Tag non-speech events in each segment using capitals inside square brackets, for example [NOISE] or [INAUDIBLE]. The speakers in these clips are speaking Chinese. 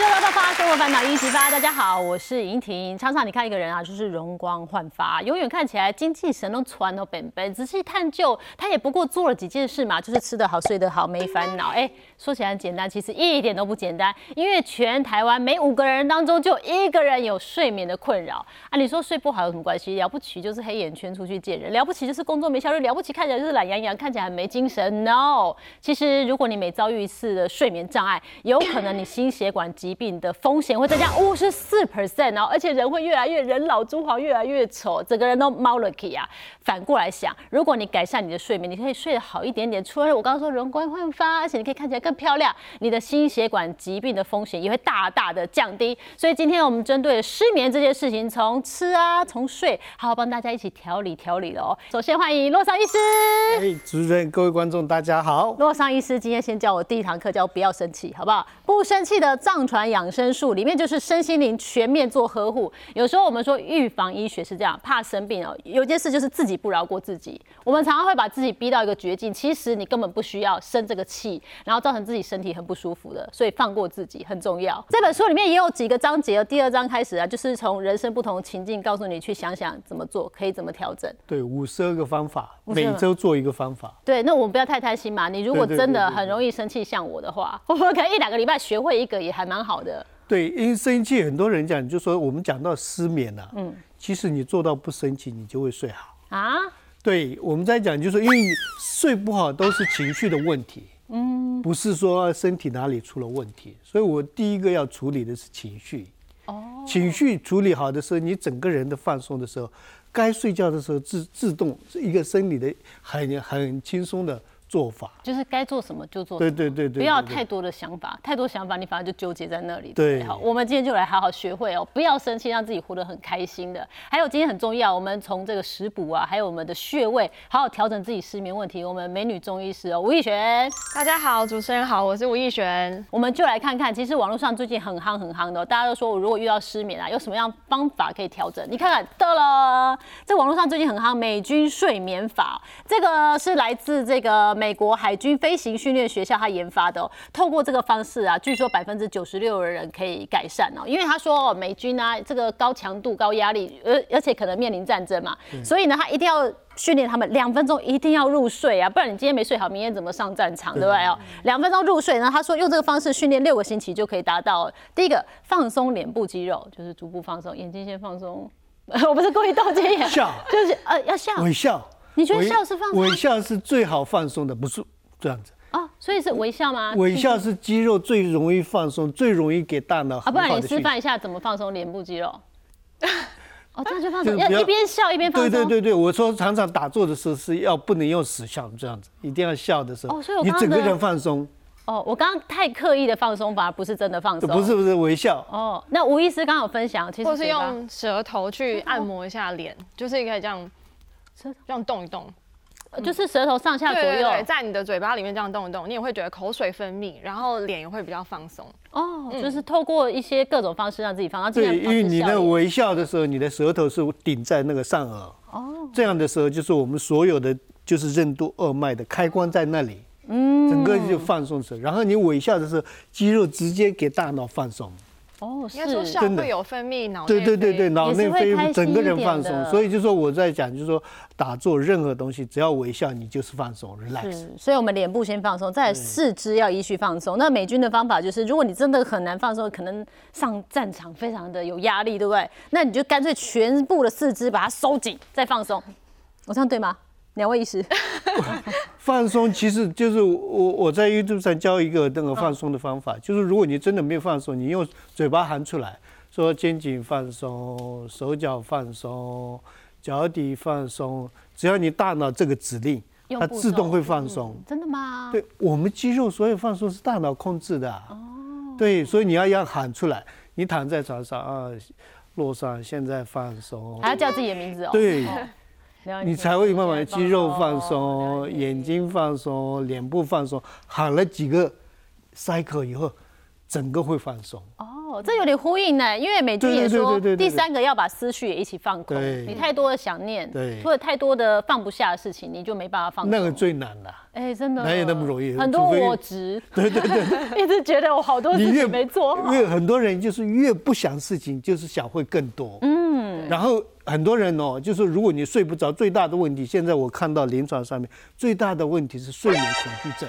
就来到发生活烦恼一起发，大家好，我是莹婷。常常你看一个人啊，就是容光焕发，永远看起来精气神都传哦，本本。仔细探究，他也不过做了几件事嘛，就是吃得好、睡得好，没烦恼。[LAUGHS] 哎，说起来很简单，其实一点都不简单，因为全台湾每五个人当中就一个人有睡眠的困扰啊。你说睡不好有什么关系？了不起就是黑眼圈出去见人，了不起就是工作没效率，了不起看起来就是懒洋洋，看起来很没精神。No，其实如果你每遭遇一次的睡眠障碍，有可能你心血管疾疾病的风险会增加五十四 percent 哦，而且人会越来越人老珠黄，越来越丑，整个人都猫了 k 啊。反过来想，如果你改善你的睡眠，你可以睡得好一点点，除了我刚刚说容光焕发，而且你可以看起来更漂亮，你的心血管疾病的风险也会大大的降低。所以今天我们针对失眠这件事情，从吃啊，从睡，好好帮大家一起调理调理了哦。首先欢迎洛桑医师。哎，主持人，各位观众，大家好。洛桑医师今天先教我第一堂课，叫不要生气，好不好？不生气的藏传养生术里面就是身心灵全面做呵护。有时候我们说预防医学是这样，怕生病哦。有件事就是自己不饶过自己，我们常常会把自己逼到一个绝境。其实你根本不需要生这个气，然后造成自己身体很不舒服的。所以放过自己很重要。这本书里面也有几个章节，第二章开始啊，就是从人生不同情境，告诉你去想想怎么做，可以怎么调整。对，五十二个方法，每周做一个方法。对，那我们不要太贪心嘛。你如果真的很容易生气，像我的话，[LAUGHS] 我们可能一两个礼拜学会一个也还蛮好的。对，因为生气，很多人讲，就说我们讲到失眠了，嗯，其实你做到不生气，你就会睡好啊。对，我们在讲，就是因为睡不好都是情绪的问题，嗯，不是说身体哪里出了问题。所以我第一个要处理的是情绪，哦，情绪处理好的时候，你整个人的放松的时候，该睡觉的时候自自动一个生理的很很轻松的。做法就是该做什么就做，对对对对，不要太多的想法，太多想法你反而就纠结在那里。对，好，我们今天就来好好学会哦，不要生气，让自己活得很开心的。还有今天很重要，我们从这个食补啊，还有我们的穴位，好好调整自己失眠问题。我们美女中医师哦，吴艺璇，大家好，主持人好，我是吴艺璇。我们就来看看，其实网络上最近很夯很夯的，大家都说我如果遇到失眠啊，有什么样方法可以调整？你看看，到了，这网络上最近很夯美军睡眠法，这个是来自这个美国海军。飞行训练学校他研发的，透过这个方式啊，据说百分之九十六的人可以改善哦。因为他说美军啊，这个高强度、高压力，而而且可能面临战争嘛，所以呢，他一定要训练他们两分钟一定要入睡啊，不然你今天没睡好，明天怎么上战场，对不对哦？两分钟入睡呢，他说用这个方式训练六个星期就可以达到。第一个放松脸部肌肉，就是逐步放松，眼睛先放松。[LAUGHS] 我不是故意斗鸡眼，笑就是呃要笑，微笑。你觉得笑是放松？微笑是最好放松的，不是？这样子哦，所以是微笑吗？微笑是肌肉最容易放松，最容易给大脑啊。不然你示范一下怎么放松脸部肌肉。[LAUGHS] 哦，这样就放松，要一边笑一边放松。对对对对，我说常常打坐的时候是要不能用死笑这样子，一定要笑的时候。哦，所以你整个人放松。哦，我刚刚太刻意的放松，反而不是真的放松。不是不是微笑。哦，那吴医师刚刚有分享，其实或是用舌头去按摩一下脸，就是可以这样，这样动一动。就是舌头上下左右，在你的嘴巴里面这样动一动，你也会觉得口水分泌，然后脸也会比较放松。哦，就是透过一些各种方式让自己放松。对，因为你的微笑的时候，你的舌头是顶在那个上颚。哦。这样的时候，就是我们所有的就是任督二脉的开关在那里。嗯。整个就放松时，然后你微笑的时候，肌肉直接给大脑放松。哦，是真的有分泌脑对对对对，脑内啡整个人放松，所以就说我在讲，就是说打坐任何东西，只要微笑，你就是放松，relax。所以我们脸部先放松，再四肢要依序放松。那美军的方法就是，如果你真的很难放松，可能上战场非常的有压力，对不对？那你就干脆全部的四肢把它收紧，再放松。我这样对吗？两位医师，放松其实就是我我在 YouTube 上教一个那个放松的方法，就是如果你真的没有放松，你用嘴巴喊出来，说肩颈放松，手脚放松，脚底放松，只要你大脑这个指令，它自动会放松。真的吗？对，我们肌肉所有放松是大脑控制的。哦。对，所以你要要喊出来，你躺在床上啊，路上现在放松，还要叫自己的名字哦。对。[LAUGHS] 你才会慢慢肌肉放松，眼睛放松，脸部放松，喊了几个 cycle 以后，整个会放松。哦，哦，这有点呼应呢，因为美军也说第三个要把思绪也一起放空。你太多的想念，对，或者太多的放不下的事情，你就没办法放。那个最难的。哎，真的哪有那么容易？很多我执。[LAUGHS] 对对对，一直觉得我好多事情没做。因为很多人就是越不想事情，就是想会更多。嗯。然后很多人哦，就是如果你睡不着，最大的问题，现在我看到临床上面最大的问题是睡眠恐惧症。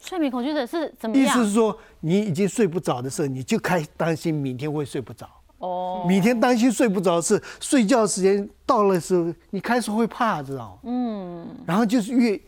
睡眠恐惧症是怎么样？意思是说，你已经睡不着的时候，你就开始担心明天会睡不着。哦。每天担心睡不着是睡觉时间到了时候，你开始会怕，知道吗？嗯。然后就是越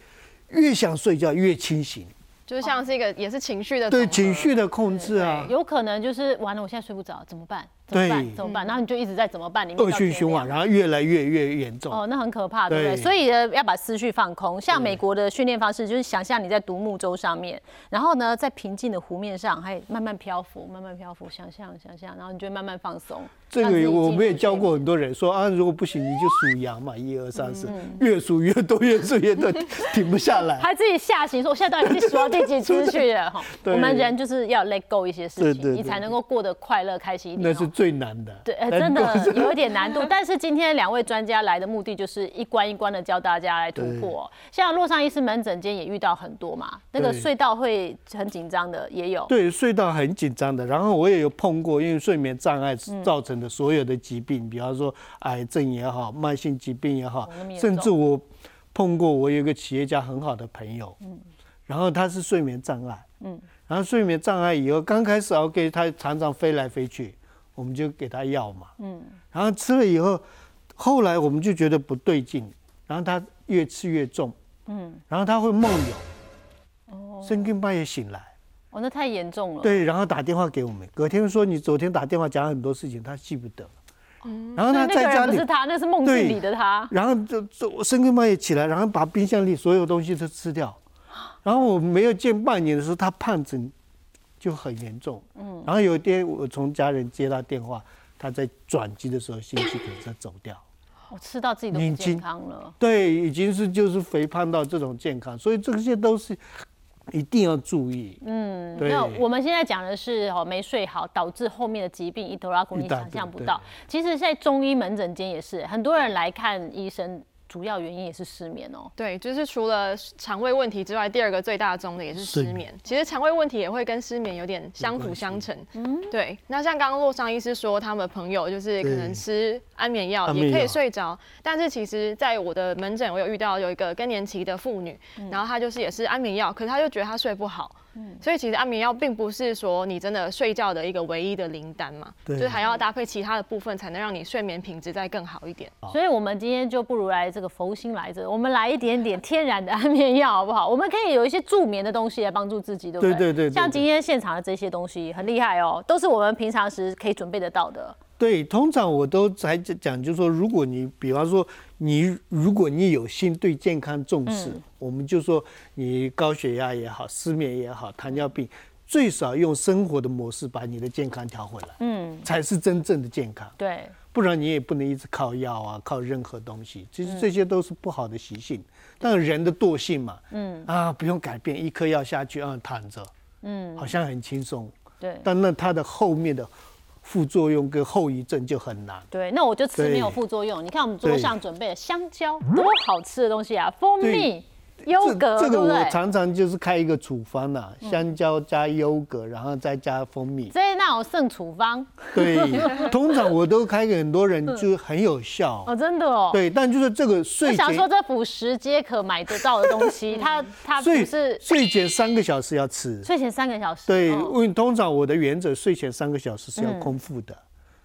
越想睡觉越清醒。就像是一个也是情绪的对情绪的控制啊。有可能就是完了，我现在睡不着，怎么办？怎么办？怎么办？然后你就一直在怎么办？里面恶性循环，然后越来越越严重。哦，那很可怕，对不对？所以呢，要把思绪放空。像美国的训练方式，就是想象你在独木舟上面，然后呢，在平静的湖面上，还慢慢漂浮，慢慢漂浮，想象想象，然后你就慢慢放松。这个我们也教过很多人，说啊，如果不行，你就数羊嘛，一二三四，越数越多，越数越多，[LAUGHS] 停不下来。还自己下行说，我现在到底是数到第几出去了？[LAUGHS] 哈，我们人就是要 let go 一些事情，你才能够过得快乐开心一点。那是最难的。对。真的有一点难度，但是今天两位专家来的目的就是一关一关的教大家来突破。像洛上医师门诊间也遇到很多嘛，那个隧道会很紧张的也有。对，隧道很紧张的。然后我也有碰过，因为睡眠障碍造成的所有的疾病，比方说癌症也好，慢性疾病也好，甚至我碰过，我有一个企业家很好的朋友，嗯，然后他是睡眠障碍，嗯，然后睡眠障碍以后刚开始 OK，他常常飞来飞去。我们就给他药嘛，嗯，然后吃了以后，后来我们就觉得不对劲，然后他越吃越重，嗯，然后他会梦游，哦，深更半夜醒来，哦，那太严重了。对，然后打电话给我们，隔天说你昨天打电话讲很多事情，他记不得，嗯，然后他在家里，不是他，那是梦境里的他。然后就就深更半夜起来，然后把冰箱里所有东西都吃掉，然后我没有见半年的时候，他胖成。就很严重，嗯，然后有一天我从家人接到电话，他在转机的时候心肌梗塞走掉，我吃到自己的不健康了，对，已经是就是肥胖到这种健康，所以这些都是一定要注意，嗯，那我们现在讲的是哦没睡好导致后面的疾病，伊头拉古你想象不到，其实在中医门诊间也是很多人来看医生。主要原因也是失眠哦。对，就是除了肠胃问题之外，第二个最大宗的也是失眠。其实肠胃问题也会跟失眠有点相辅相成。嗯，对。那像刚刚洛桑医师说，他们朋友就是可能吃安眠药也可以睡着，但是其实在我的门诊，我有遇到有一个更年期的妇女，然后她就是也是安眠药，可是她就觉得她睡不好。嗯，所以其实安眠药并不是说你真的睡觉的一个唯一的灵丹嘛，就是还要搭配其他的部分，才能让你睡眠品质再更好一点。所以，我们今天就不如来这个佛心来着，我们来一点点天然的安眠药，好不好？我们可以有一些助眠的东西来帮助自己，对不对？对对对。像今天现场的这些东西很厉害哦，都是我们平常时可以准备得到的。对，通常我都在讲，就是说，如果你比方说你如果你有心对健康重视，我们就说你高血压也好，失眠也好，糖尿病，最少用生活的模式把你的健康调回来，嗯，才是真正的健康。对，不然你也不能一直靠药啊，靠任何东西，其实这些都是不好的习性。但人的惰性嘛，嗯啊，不用改变，一颗药下去，啊，躺着，嗯，好像很轻松。对，但那它的后面的。副作用跟后遗症就很难。对，那我就吃没有副作用。你看我们桌上准备的香蕉，多好吃的东西啊！蜂蜜。优格，这个我常常就是开一个处方呐，香蕉加优格，然后再加蜂蜜。所以那我剩处方。对，[LAUGHS] 通常我都开给很多人，就很有效。哦，真的哦。对，但就是这个睡前，我想说这辅食皆可买得到的东西，[LAUGHS] 它它不是睡前三个小时要吃。睡前三个小时。对，因为通常我的原则，睡前三个小时是要空腹的。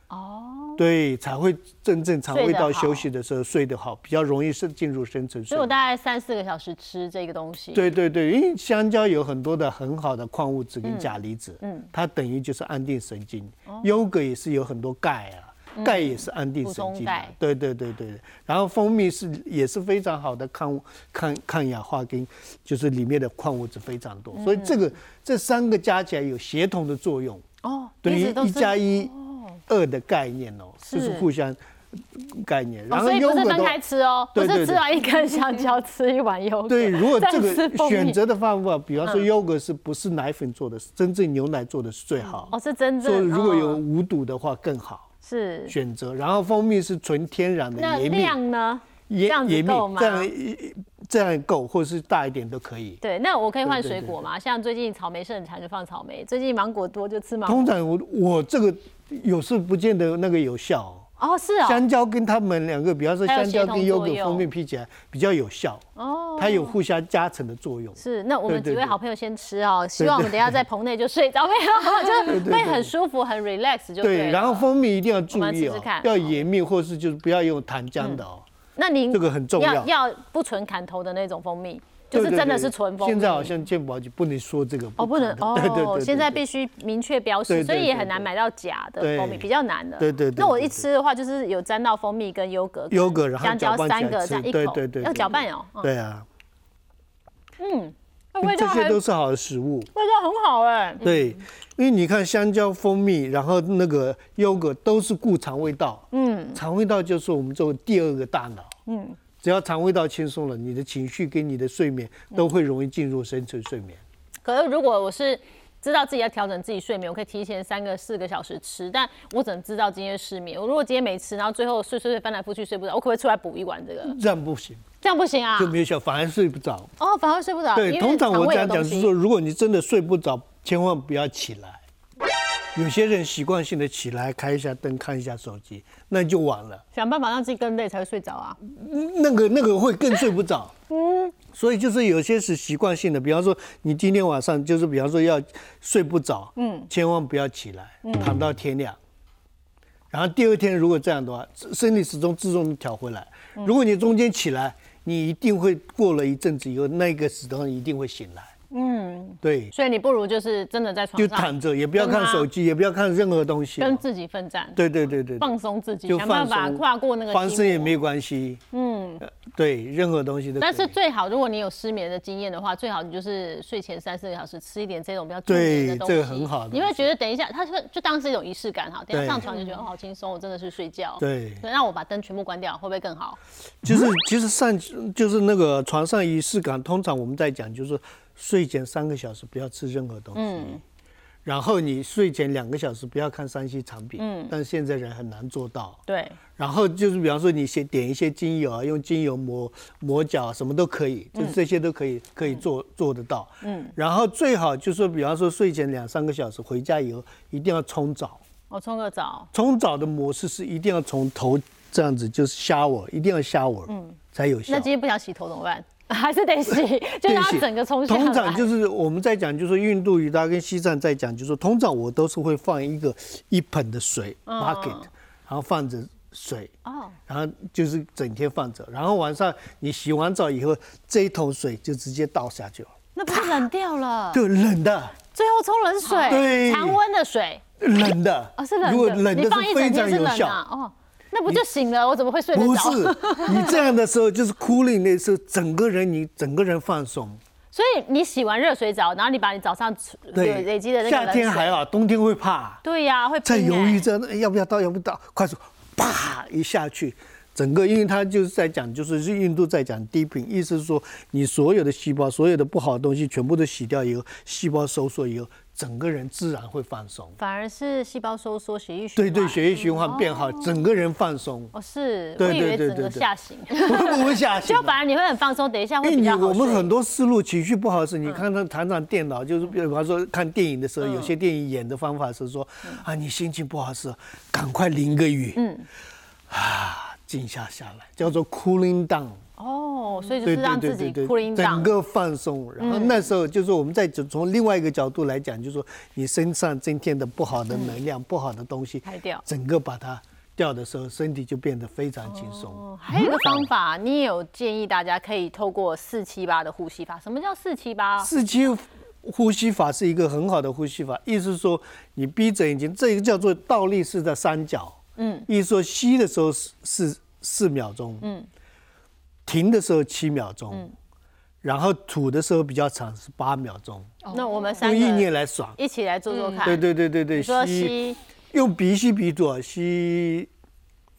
哦，对，才会真正肠胃道休息的时候睡得好，比较容易是进入深层睡。所以我大概三四个小时吃这个东西。对对对，因为香蕉有很多的很好的矿物质跟钾离子，嗯，它等于就是安定神经。优格也是有很多钙啊，钙也是安定神经。对对对对对。然后蜂蜜是也是非常好的抗抗抗氧化跟就是里面的矿物质非常多，所以这个这三个加起来有协同的作用。哦，等于一加一。二的概念哦，就是互相概念。然后所以不是分开吃哦，不是吃完一根香蕉吃一碗优格。对，如果这个选择的方法，比方说优格是不是奶粉做的，真正牛奶做的是最好。哦，是真正。说如果有无毒的话更好。是。选择，然后蜂蜜是纯天然的盐蜜。量呢？盐盐蜜这样这样够，或者是大一点都可以。对，那我可以换水果吗？像最近草莓是很常就放草莓，最近芒果多就吃芒果。通常我我这个有时不见得那个有效。哦，是啊。香蕉跟他们两个，比方说香蕉跟优格蜂蜜比起来比较有效。哦。它有互相加成的作用。是，那我们几位好朋友先吃哦，希望我们等下在棚内就睡着，没有，[LAUGHS] 就会很舒服，很 relax 就对。对，然后蜂蜜一定要注意哦，要盐蜜，或是就是不要用糖浆的哦。那您这个很重要，要不纯砍头的那种蜂蜜，就是真的是纯蜂蜜。现在好像健保就不能说这个哦，不能哦，[LAUGHS] 对对对，现在必须明确标识，所以也很难买到假的蜂蜜，比较难的。对对。那我一吃的话，就是有沾到蜂蜜跟优格，优格然后香蕉三个这样一口，要搅拌哦。对啊。嗯。这些都是好的食物，味道很好哎。对，因为你看香蕉、蜂蜜，然后那个优格都是顾肠胃道。嗯，肠胃道就是我们做第二个大脑。嗯，只要肠胃道轻松了，你的情绪跟你的睡眠都会容易进入深层睡眠。可是如果我是。知道自己要调整自己睡眠，我可以提前三个四个小时吃，但我只能知道今天失眠。我如果今天没吃，然后最后睡睡睡翻来覆去睡不着，我可不可以出来补一碗这个？这样不行，这样不行啊，就没有效，反而睡不着。哦，反而睡不着。对，通常我这样讲是说，如果你真的睡不着，千万不要起来。有些人习惯性的起来开一下灯，看一下手机，那就晚了。想办法让自己更累才会睡着啊。那个那个会更睡不着。嗯。所以就是有些是习惯性的，比方说你今天晚上就是比方说要睡不着，嗯，千万不要起来，躺到天亮。然后第二天如果这样的话，生理时钟自动调回来。如果你中间起来，你一定会过了一阵子以后，那个时钟一定会醒来。嗯，对，所以你不如就是真的在床上就躺着，也不要看手机，也不要看任何东西，跟自己奋战。对对对对，放松自己，想办法跨过那个。翻身也没关系。嗯，对，任何东西都。但是最好，如果你有失眠的经验的话，最好你就是睡前三四个小时吃一点这种比较助眠的东西。这个很好。你会觉得等一下，他说就当是一种仪式感哈，等下上床就觉得好轻松，我真的是睡觉。对。那我把灯全部关掉，会不会更好？就是其实上就是那个床上仪式感，通常我们在讲就是。睡前三个小时不要吃任何东西，嗯，然后你睡前两个小时不要看三 C 产品，嗯，但是现在人很难做到，对。然后就是比方说你先点一些精油啊，用精油抹抹脚，什么都可以，就是这些都可以可以做做得到，嗯。然后最好就是比方说睡前两三个小时回家以后一定要冲澡，我，冲个澡。冲澡的模式是一定要从头这样子就是 shower，一定要 shower，嗯，才有效。那今天不想洗头怎么办？[LAUGHS] 还是得洗，[LAUGHS] 就让它整个冲洗通常就是我们在讲，就是印度瑜伽跟西藏在讲，就是通常我都是会放一个一盆的水 bucket，然后放着水，哦，然后就是整天放着，然后晚上你洗完澡以后，这一桶水就直接倒下去了。那不是冷掉了？[LAUGHS] 对，冷的。最后冲冷水，对，常温的水，冷的。哦，是冷的。如果冷的是非常有效。哦。那不就醒了？我怎么会睡得着？不是，你这样的时候就是 cooling 的时候，整个人你整个人放松。所以你洗完热水澡，然后你把你早上对累积的那个夏天还好，冬天会怕。对呀，会在犹豫着要不要到，要不要倒，快速啪一下去，整个因为它就是在讲，就是印度在讲低频，意思是说你所有的细胞，所有的不好的东西全部都洗掉以后，细胞收缩以后。整个人自然会放松，反而是细胞收缩，血液循对对，血液循环变好，整个人放松。哦，是，我以为整个吓醒，不会吓醒，就反而你会很放松。等一下会比较我们很多思路情绪不好时，你看他谈谈电脑，就是比方说看电影的时候，有些电影演的方法是说啊，你心情不好时，赶快淋个雨，嗯，啊，静下下来，叫做 cooling down。哦，所以就是让自己 cooling down，整个放松。然后那时候就是我们在从另外一个角度来讲，就是说你身上增添的不好的能量、不好的东西排掉，整个把它掉的时候，身体就变得非常轻松。哦还有一个方法，你也有建议大家可以透过四七八的呼吸法。什么叫四七八？四七呼吸法是一个很好的呼吸法，意思是说你闭着眼睛，这个叫做倒立式的三角。嗯，意思说吸的时候是四四秒钟。嗯。停的时候七秒钟，然后吐的时候比较长是八秒钟。那我们三用意念来爽，一起来做做看。对对对对对，吸，用鼻吸鼻吐，吸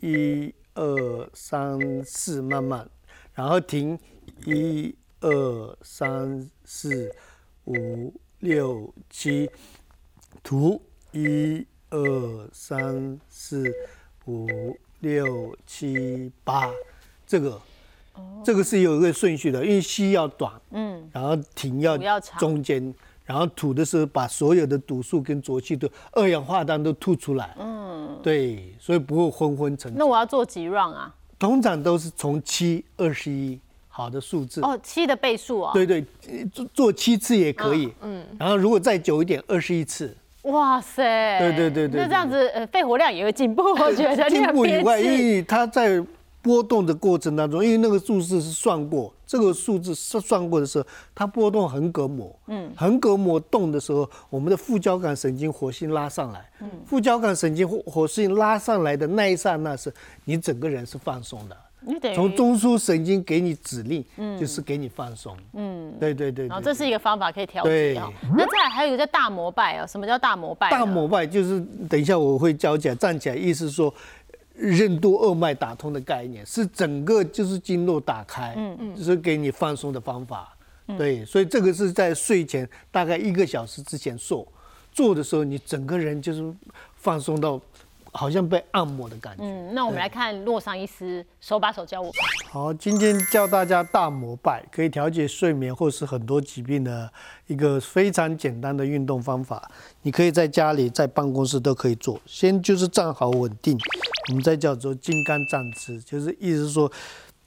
一二三四，慢慢，然后停，一二三四五六七，吐，一二三四五六七八，这个，这个是有一个顺序的，因为吸要短，嗯，然后停要中间。然后吐的时候，把所有的毒素跟浊气都二氧化碳都吐出来。嗯，对，所以不会昏昏沉。那我要做几 round 啊？通常都是从七二十一，好的数字。哦，七的倍数啊？对对，做做七次也可以。嗯。然后如果再久一点，二十一次。哇塞！对对对对。那这样子，呃，肺活量也会进步，我觉得。[LAUGHS] 进步以外，因为它在。波动的过程当中，因为那个数字是算过，这个数字是算过的时候，它波动横膈膜，嗯，横膈膜动的时候，我们的副交感神经活性拉上来，嗯，副交感神经活活性拉上来的那一刹那，是你整个人是放松的。从中枢神经给你指令，嗯，就是给你放松，嗯，对对对。然后这是一个方法可以调节啊。那再来还有一个叫大膜拜哦，什么叫大膜拜？大膜拜就是等一下我会教起来，站起来，意思说。任督二脉打通的概念是整个就是经络打开，嗯嗯，就是给你放松的方法，对，所以这个是在睡前大概一个小时之前做，做的时候你整个人就是放松到。好像被按摩的感觉。嗯，那我们来看洛桑医师手把手教我。好，今天教大家大膜拜，可以调节睡眠或是很多疾病的一个非常简单的运动方法。你可以在家里、在办公室都可以做。先就是站好稳定，我们再叫做金刚站姿，就是意思说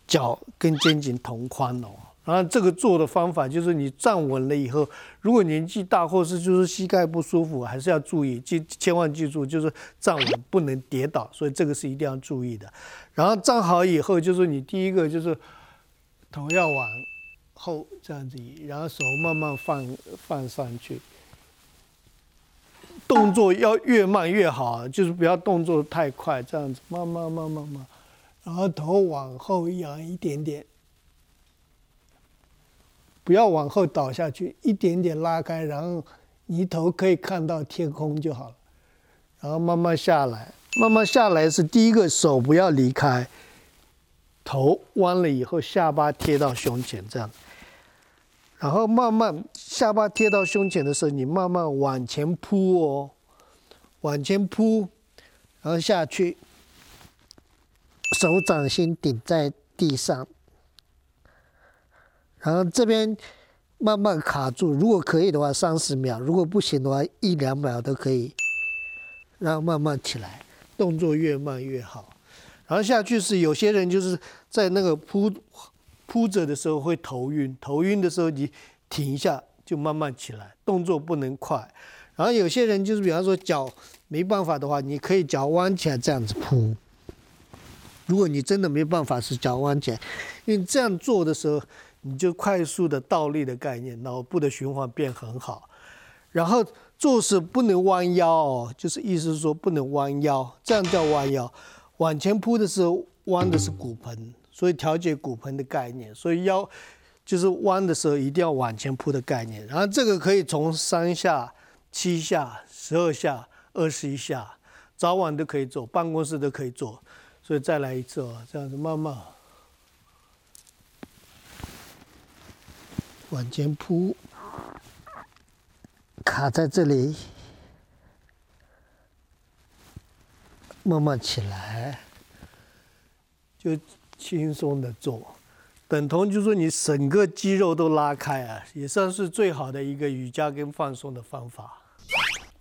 脚跟肩颈同宽哦。然后这个做的方法就是你站稳了以后，如果年纪大或是就是膝盖不舒服，还是要注意，记千万记住，就是站稳不能跌倒，所以这个是一定要注意的。然后站好以后，就是你第一个就是头要往后这样子移，然后手慢慢放放上去，动作要越慢越好，就是不要动作太快，这样子慢慢慢慢慢，然后头往后仰一点点。不要往后倒下去，一点点拉开，然后你头可以看到天空就好了。然后慢慢下来，慢慢下来是第一个手不要离开，头弯了以后下巴贴到胸前这样。然后慢慢下巴贴到胸前的时候，你慢慢往前扑哦，往前扑，然后下去，手掌心顶在地上。然后这边慢慢卡住，如果可以的话三十秒，如果不行的话一两秒都可以。然后慢慢起来，动作越慢越好。然后下去是有些人就是在那个扑铺着的时候会头晕，头晕的时候你停一下就慢慢起来，动作不能快。然后有些人就是比方说脚没办法的话，你可以脚弯起来这样子铺。如果你真的没办法是脚弯起来，因为这样做的时候。你就快速的倒立的概念，脑部的循环变很好。然后做事不能弯腰哦，就是意思是说不能弯腰，这样叫弯腰。往前铺的时候弯的是骨盆，所以调节骨盆的概念。所以腰就是弯的时候一定要往前扑的概念。然后这个可以从三下、七下、十二下、二十一下，早晚都可以做，办公室都可以做。所以再来一次哦，这样子慢慢。往前扑，卡在这里，慢慢起来，就轻松的做，等同就是说你整个肌肉都拉开啊，也算是最好的一个瑜伽跟放松的方法。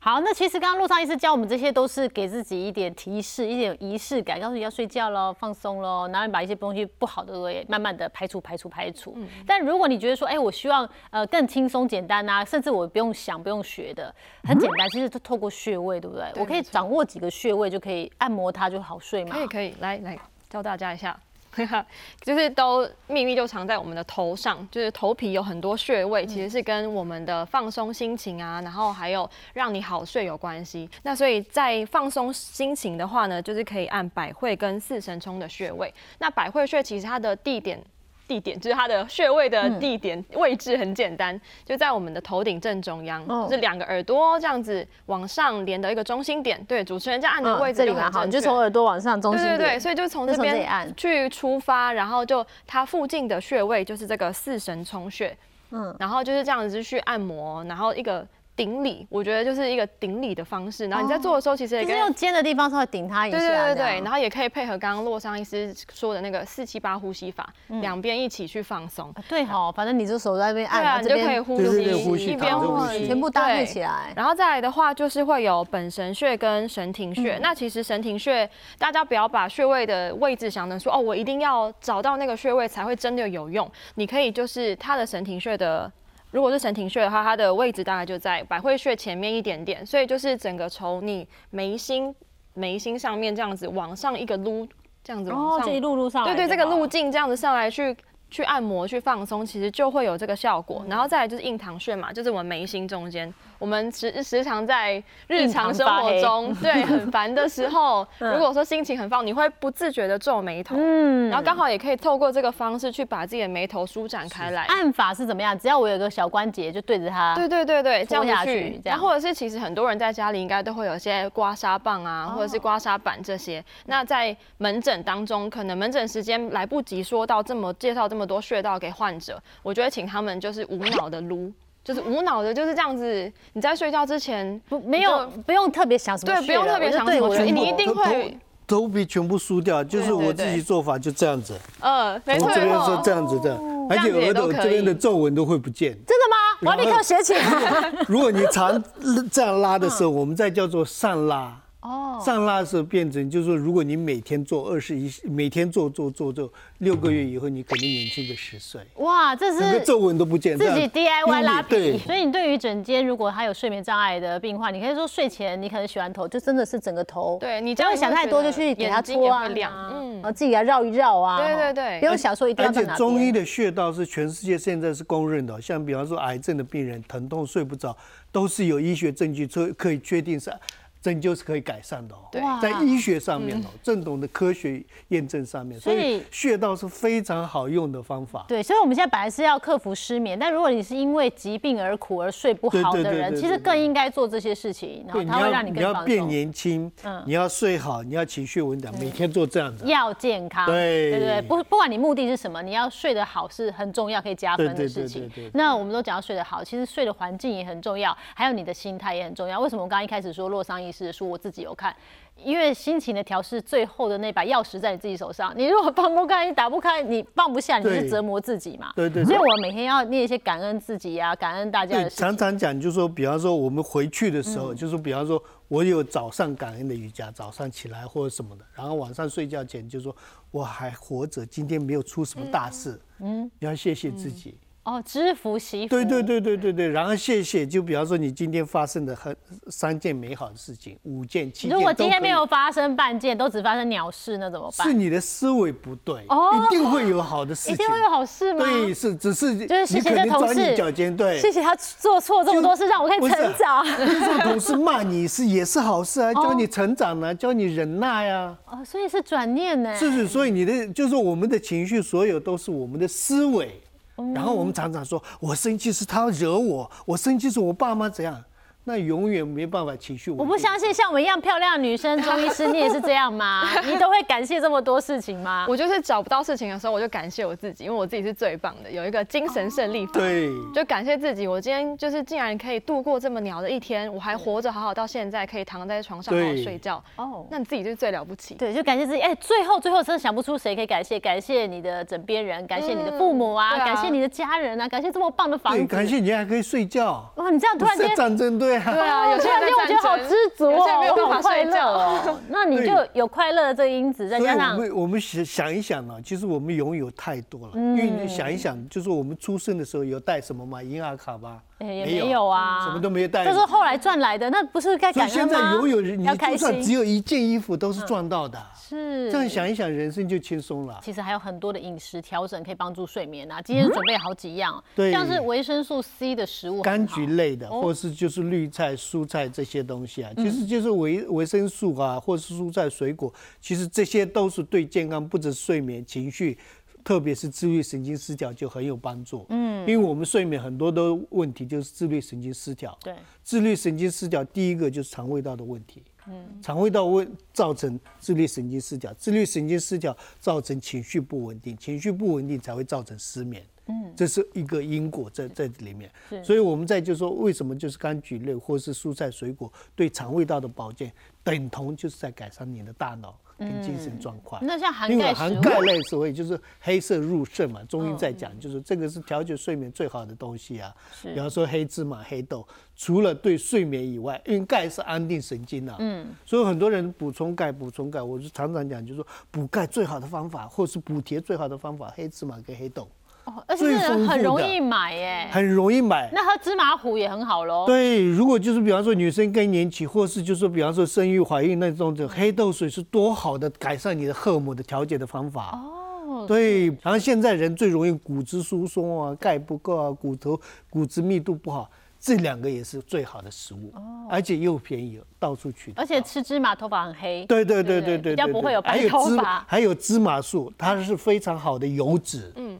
好，那其实刚刚陆上医师教我们这些都是给自己一点提示，一点仪式感，告诉你要睡觉喽，放松喽，然后把一些东西不好的东西慢慢的排除、排除、排除。嗯。但如果你觉得说，哎，我希望呃更轻松、简单啊，甚至我不用想、不用学的，很简单，其实就透过穴位，对不对？我可以掌握几个穴位就可以按摩它就好睡嘛？可以，可以，来来教大家一下。[LAUGHS] 就是都秘密就藏在我们的头上，就是头皮有很多穴位，其实是跟我们的放松心情啊，然后还有让你好睡有关系。那所以在放松心情的话呢，就是可以按百会跟四神冲的穴位。那百会穴其实它的地点地点，就是它的穴位的地点位置很简单，就在我们的头顶正中央，就是两个耳朵这样子往上连的一个中心点。对，主持人这样按的位置就很好，你就从耳朵往上中心点。对对对，所以就从这边去出发，然后就它附近的穴位就是这个四神冲穴，嗯，然后就是这样子去按摩，然后一个。顶礼，我觉得就是一个顶礼的方式。然后你在做的时候，其实也可以用尖的地方稍微顶它一下。对对对对，然后也可以配合刚刚洛桑医师说的那个四七八呼吸法，两边一起去放松。对哈，反正你就手在那边按，你就可以呼吸，一边呼吸，全部搭配起来。然后再来的话，就是会有本神穴跟神庭穴。那其实神庭穴，大家不要把穴位的位置想成说哦，我一定要找到那个穴位才会真的有用。你可以就是它的神庭穴的。如果是神庭穴的话，它的位置大概就在百会穴前面一点点，所以就是整个从你眉心眉心上面这样子往上一个撸，这样子往上一路路上，对对，这个路径这样子上来去。去按摩去放松，其实就会有这个效果。然后再来就是印堂穴嘛，就是我们眉心中间。我们时时常在日常生活中，[LAUGHS] 对很烦的时候，[LAUGHS] 如果说心情很放，你会不自觉的皱眉头。嗯，然后刚好也可以透过这个方式去把自己的眉头舒展开来。按法是怎么样？只要我有个小关节，就对着它。对对对对，这样下去。然后或者是其实很多人在家里应该都会有一些刮痧棒啊，或者是刮痧板这些。那在门诊当中，可能门诊时间来不及说到这么介绍这么多穴道给患者，我觉得请他们就是无脑的撸。就是无脑的，就是这样子。你在睡觉之前不没有不用特别想什么，对，不用特别想什么，你一定会头皮全部梳掉。就是我自己做法就这样子，嗯，没错，这边是这样子的，而且额头这边的皱纹都会不见。真的吗？我要立刻学起来。如果你常 [LAUGHS] 这样拉的时候，我们再叫做上拉。哦，上拉的时候变成就是说，如果你每天做二十一，每天做做做做，六个月以后你肯定年轻个十岁。哇，这是皱纹都不见，自己 DIY 拉皮。所以你对于整间如果他有睡眠障碍的病患，你可以说睡前你可能洗完头就真的是整个头，对你不要想太多，就去给他搓啊，嗯，然后自己给他绕一绕啊。对对对，不用想说一定要。而且中医的穴道是全世界现在是公认的，像比方说癌症的病人疼痛睡不着，都是有医学证据说可以确定是。针灸是可以改善的哦，在医学上面哦，正统的科学验证上面，所以穴道是非常好用的方法。对，所以我们现在本来是要克服失眠，但如果你是因为疾病而苦而睡不好的人，其实更应该做这些事情，然后它会让你你要变年轻，嗯，你要睡好，你要情绪稳定，每天做这样子，要健康，对。对对，不不管你目的是什么，你要睡得好是很重要，可以加分的事情。那我们都讲要睡得好，其实睡的环境也很重要，还有你的心态也很重要。为什么我刚刚一开始说洛桑医师的书，我自己。有看，因为心情的调试，最后的那把钥匙在你自己手上。你如果放不开，你打不开，你放不下，你是折磨自己嘛？对对。所以我每天要念一些感恩自己呀，感恩大家的常常讲，就是说，比方说我们回去的时候，就是比方说我有早上感恩的瑜伽，早上起来或者什么的，然后晚上睡觉前就说我还活着，今天没有出什么大事，嗯，你要谢谢自己。哦，知福惜福。对对对对对对，然后谢谢，就比方说你今天发生的很三件美好的事情，五件七件。如果今天没有发生半件，都只发生鸟事，那怎么办？是你的思维不对，哦，一定会有好的事情。一定会有好事吗？对，是只是就是谢谢你同事脚尖，对，谢谢他做错这么多事，让我可以成长。是同事骂你是也是好事啊，教你成长呢，教你忍耐呀。哦，所以是转念呢。是是，所以你的就是我们的情绪，所有都是我们的思维。然后我们常常说，我生气是他惹我，我生气是我爸妈怎样。那永远没办法情绪我不相信像我们一样漂亮的女生，中医师你也是这样吗？[LAUGHS] 你都会感谢这么多事情吗？我就是找不到事情的时候，我就感谢我自己，因为我自己是最棒的，有一个精神胜利法。对，就感谢自己，我今天就是竟然可以度过这么鸟的一天，我还活着，好好到现在可以躺在床上好好睡觉。哦，那你自己就是最了不起。对，就感谢自己。哎，最后最后真的想不出谁可以感谢，感谢你的枕边人，感谢你的父母啊，感谢你的家人啊，感谢这么棒的房子，感谢你还可以睡觉。哇，你这样突然间战争对啊，对啊，有些人。我觉得好知足哦，好快乐哦。[LAUGHS] 那你就有快乐的这个因子，再加上我们我们想想一想啊，其实我们拥有太多了。因为你想一想，就是我们出生的时候有带什么嘛？银行卡吗？也没有啊，什么都没有带。这是后来赚来的，那不是该感恩吗？现在拥有你就算只有一件衣服，都是赚到的。是这样想一想，人生就轻松了。其实还有很多的饮食调整可以帮助睡眠啊。今天准备好几样，对，像是维生素 C 的食物，柑橘类的，或是就是绿菜、蔬菜这些东西啊，其实就是维维生素啊，或是蔬菜水果，其实这些都是对健康，不止睡眠、情绪。特别是自律神经失调就很有帮助。嗯，因为我们睡眠很多的问题就是自律神经失调。对，自律神经失调第一个就是肠胃道的问题。嗯，肠胃道问造成自律神经失调，自律神经失调造成情绪不稳定，情绪不稳定才会造成失眠。嗯，这是一个因果在在里面。所以我们在就说为什么就是柑橘类或是蔬菜水果对肠胃道的保健，等同就是在改善你的大脑。跟精神状况，那像含钙含钙类所以就是黑色入肾嘛，中医在讲就是这个是调节睡眠最好的东西啊。比方说黑芝麻、黑豆，除了对睡眠以外，因为钙是安定神经啊，嗯，所以很多人补充钙、补充钙，我就常常讲，就是说补钙最好的方法，或是补铁最好的方法，黑芝麻跟黑豆。而且很容易买耶，很容易买。那喝芝麻糊也很好喽。对，如果就是比方说女生更年期，或是就是说比方说生育怀孕那种，这黑豆水是多好的改善你的荷尔蒙的调节的方法。哦，对。然后现在人最容易骨质疏松啊，钙不够啊，骨头骨质密度不好，这两个也是最好的食物，哦而且又便宜，到处去。而且吃芝麻头发很黑。对对对对对，比较不会有白头发。还有芝麻素，它是非常好的油脂。嗯。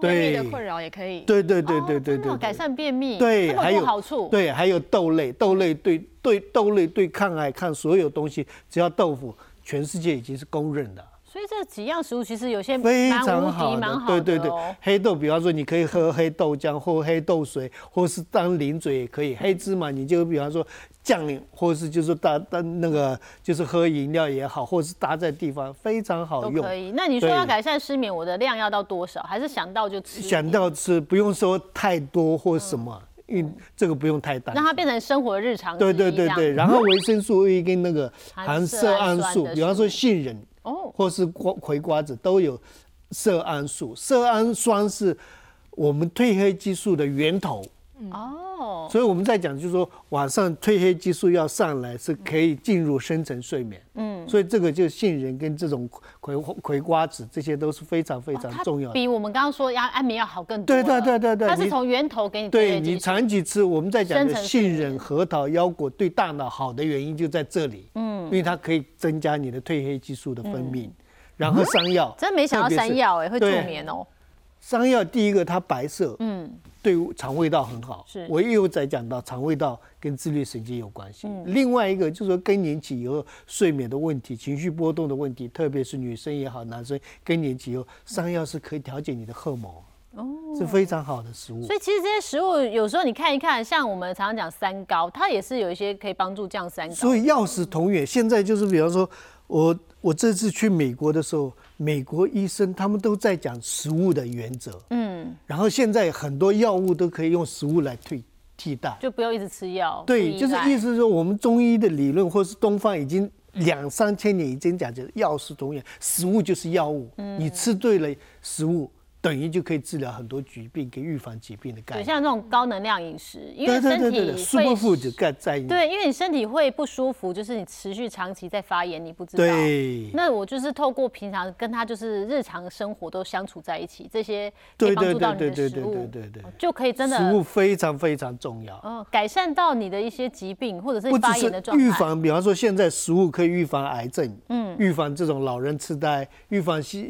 便秘的困扰也可以，对对对对对对，改善便秘，对，还有好处，对，还有豆类，豆类对对豆类对抗癌抗所有东西，只要豆腐，全世界已经是公认的。所以这几样食物其实有些非常好的，对对对，黑豆，比方说你可以喝黑豆浆或黑豆水，或是当零嘴也可以。黑芝麻你就比方说酱，或是就是搭搭那个就是喝饮料也好，或是搭在地方非常好用。可以。那你说要改善失眠，我的量要到多少？还是想到就吃？想到吃，不用说太多或什么，因为这个不用太大。让它变成生活日常。对对对对，然后维生素 A 跟那个含色氨素，比方说杏仁。哦，或是瓜葵瓜子都有色氨素，色氨酸是我们褪黑激素的源头。哦，所以我们在讲，就是说晚上褪黑激素要上来，是可以进入深层睡眠。嗯，所以这个就杏仁跟这种葵葵瓜子，这些都是非常非常重要的。比我们刚刚说要安眠药好更多。对对对对对，它是从源头给你。对你长期吃，我们在讲的杏仁、核桃、腰果对大脑好的原因就在这里。嗯，因为它可以增加你的褪黑激素的分泌，然后山药。真没想到山药哎会助眠哦。山药第一个它白色。嗯。对肠胃道很好，是我又在讲到肠胃道跟自律神经有关系。另外一个就是说更年期以后睡眠的问题、情绪波动的问题，特别是女生也好，男生更年期以后，山药是可以调节你的荷尔蒙，哦，是非常好的食物。所以其实这些食物有时候你看一看，像我们常常讲三高，它也是有一些可以帮助降三高。所以药食同源。现在就是比方说，我我这次去美国的时候。美国医生他们都在讲食物的原则，嗯，然后现在很多药物都可以用食物来替替代，就不要一直吃药。对，就是意思是说，我们中医的理论或是东方已经两三千年已经讲，就是药食同源，食物就是药物，嗯你吃对了食物。等于就可以治疗很多疾病，跟预防疾病的概念。对，像这种高能量饮食，因为身体会钙在。对，因为你身体会不舒服，就是你持续长期在发炎，你不知道。对。那我就是透过平常跟他就是日常生活都相处在一起，这些可以帮助到你的食物，对对对，就可以真的。食物非常非常重要。嗯，改善到你的一些疾病或者是发炎的状态。预防，比方说现在食物可以预防癌症，嗯，预防这种老人痴呆，预防西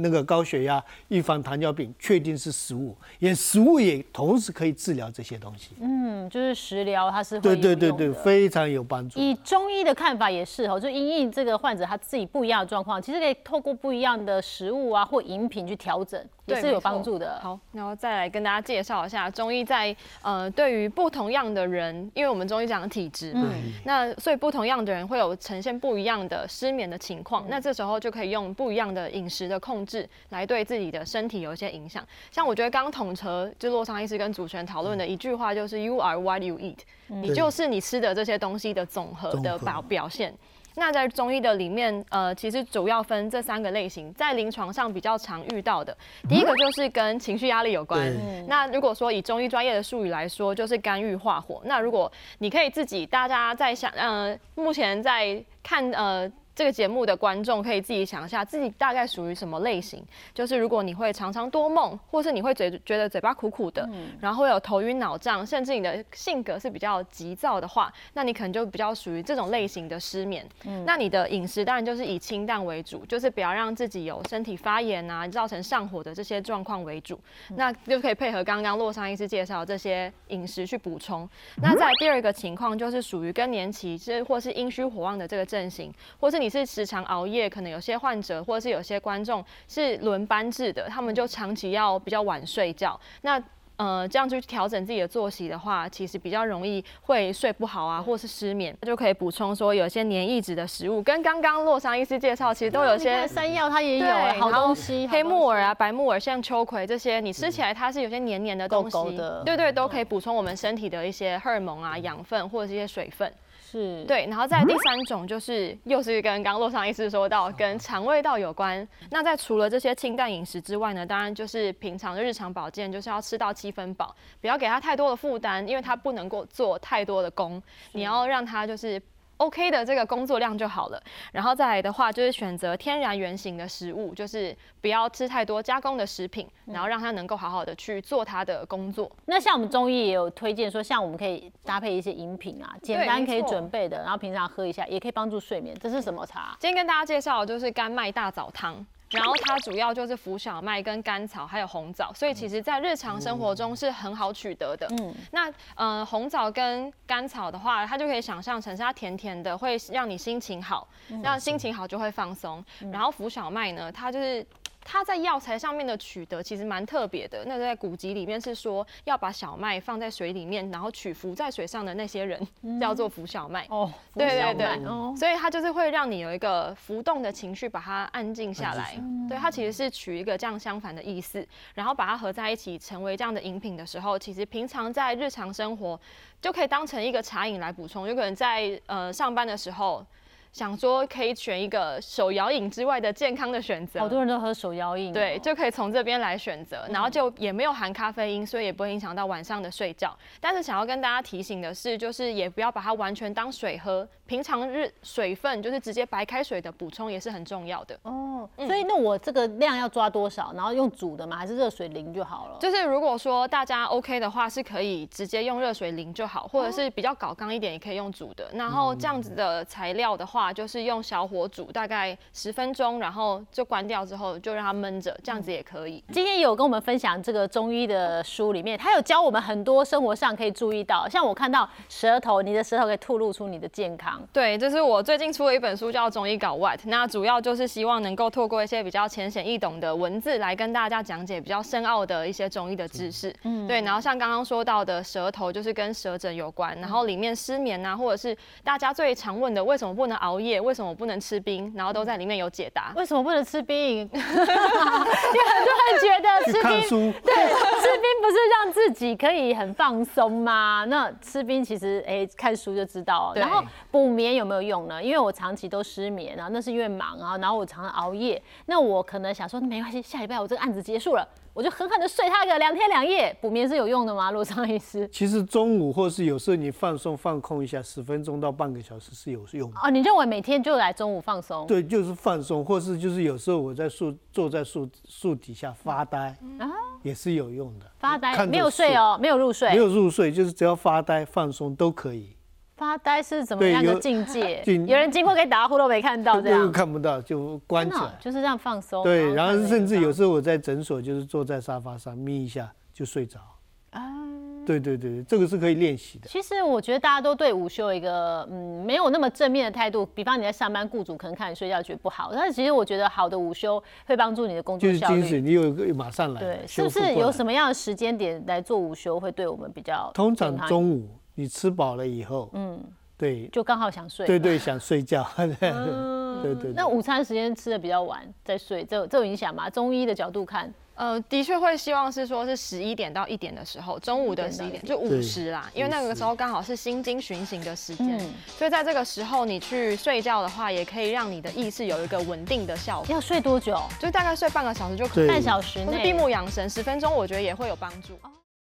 那个高血压，预防糖尿病，确。定是食物，也食物也同时可以治疗这些东西。嗯，就是食疗，它是对对对对，非常有帮助。以中医的看法也是哦，就因应这个患者他自己不一样的状况，其实可以透过不一样的食物啊或饮品去调整。也是有帮助的。好，然后再来跟大家介绍一下中医在呃对于不同样的人，因为我们中医讲体质嘛，那所以不同样的人会有呈现不一样的失眠的情况。那这时候就可以用不一样的饮食的控制来对自己的身体有一些影响。像我觉得刚刚统筹就洛桑医师跟主持人讨论的一句话就是 “You are what you eat”，你就是你吃的这些东西的总和的表表现。那在中医的里面，呃，其实主要分这三个类型，在临床上比较常遇到的，第一个就是跟情绪压力有关。那如果说以中医专业的术语来说，就是肝郁化火。那如果你可以自己，大家在想，呃，目前在看，呃。这个节目的观众可以自己想一下，自己大概属于什么类型。就是如果你会常常多梦，或是你会嘴觉得嘴巴苦苦的，然后会有头晕脑胀，甚至你的性格是比较急躁的话，那你可能就比较属于这种类型的失眠。那你的饮食当然就是以清淡为主，就是不要让自己有身体发炎啊，造成上火的这些状况为主。那就可以配合刚刚洛桑医师介绍这些饮食去补充。那在第二个情况就是属于更年期，是或是阴虚火旺的这个阵型，或是你是时常熬夜，可能有些患者或者是有些观众是轮班制的，他们就长期要比较晚睡觉。那呃，这样去调整自己的作息的话，其实比较容易会睡不好啊，或是失眠。就可以补充说，有些黏液质的食物，跟刚刚洛桑医师介绍，其实都有些山药，它也有好东西，黑木耳啊、白木耳、像秋葵这些，你吃起来它是有些黏黏的东西，对对，都可以补充我们身体的一些荷尔蒙啊、养分或者是一些水分。是对，然后在第三种就是又是跟刚刚洛桑医师说到跟肠胃道有关。那在除了这些清淡饮食之外呢，当然就是平常的日常保健，就是要吃到七分饱，不要给他太多的负担，因为他不能够做太多的功，你要让他就是。OK 的这个工作量就好了，然后再来的话就是选择天然原型的食物，就是不要吃太多加工的食品，然后让他能够好好的去做他的工作。那像我们中医也有推荐说，像我们可以搭配一些饮品啊，简单可以准备的，然后平常喝一下，也可以帮助睡眠。这是什么茶？今天跟大家介绍就是甘麦大枣汤。然后它主要就是浮小麦跟甘草还有红枣，所以其实在日常生活中是很好取得的。嗯，那呃红枣跟甘草的话，它就可以想象成是它甜甜的，会让你心情好，让心情好就会放松。然后浮小麦呢，它就是。它在药材上面的取得其实蛮特别的。那在古籍里面是说，要把小麦放在水里面，然后取浮在水上的那些人叫做浮小麦。哦，对对对，所以它就是会让你有一个浮动的情绪，把它安静下来。对，它其实是取一个这样相反的意思，然后把它合在一起成为这样的饮品的时候，其实平常在日常生活就可以当成一个茶饮来补充。有可能在呃上班的时候。想说可以选一个手摇饮之外的健康的选择，好多人都喝手摇饮，对，就可以从这边来选择，然后就也没有含咖啡因，所以也不会影响到晚上的睡觉。但是想要跟大家提醒的是，就是也不要把它完全当水喝，平常日水分就是直接白开水的补充也是很重要的。哦，所以那我这个量要抓多少？然后用煮的吗？还是热水淋就好了？就是如果说大家 OK 的话，是可以直接用热水淋就好，或者是比较搞刚一点，也可以用煮的。然后这样子的材料的话。就是用小火煮大概十分钟，然后就关掉之后就让它焖着，这样子也可以。今天有跟我们分享这个中医的书里面，他有教我们很多生活上可以注意到，像我看到舌头，你的舌头可以吐露出你的健康。对，这是我最近出了一本书叫《中医搞 What》，那主要就是希望能够透过一些比较浅显易懂的文字来跟大家讲解比较深奥的一些中医的知识。嗯，对。然后像刚刚说到的舌头，就是跟舌诊有关，然后里面失眠啊，或者是大家最常问的为什么不能熬夜。为什么不能吃冰？然后都在里面有解答。为什么不能吃冰？[LAUGHS] 因为很多人觉得吃冰，对，吃冰不是让自己可以很放松吗？那吃冰其实，哎，看书就知道。然后补眠有没有用呢？因为我长期都失眠啊，那是因为忙啊，然后我常常熬夜。那我可能想说，没关系，下礼拜我这个案子结束了。我就狠狠的睡他个两天两夜，补眠是有用的吗？罗桑医师，其实中午或是有时候你放松放空一下，十分钟到半个小时是有用的。哦，你认为每天就来中午放松？对，就是放松，或是就是有时候我在树坐在树树底下发呆啊，也是有用的。发呆没有睡哦，没有入睡，没有入睡，就是只要发呆放松都可以。发呆是怎么样的境界？有人经过可以打呼都没看到，这样看不到就关起来，就是这样放松。对，然后甚至有时候我在诊所就是坐在沙发上眯一下就睡着。啊，对对对，这个是可以练习的。其实我觉得大家都对午休一个嗯没有那么正面的态度，比方你在上班，雇主可能看你睡觉觉得不好，但是其实我觉得好的午休会帮助你的工作效率。就是精神，你有一个马上来。对，是不是有什么样的时间点来做午休会对我们比较？通常中午。你吃饱了以后，嗯，对，就刚好想睡，对对，想睡觉，[LAUGHS] 对对。那午餐时间吃的比较晚再睡，这这有影响吗？中医的角度看，呃，的确会希望是说是十一点到一点的时候，中午的十一点就午时啦，因为那个时候刚好是心经循行的时间，所以在这个时候你去睡觉的话，也可以让你的意识有一个稳定的效果。要睡多久？就大概睡半个小时就可以，半小时内。闭目养神十分钟，我觉得也会有帮助。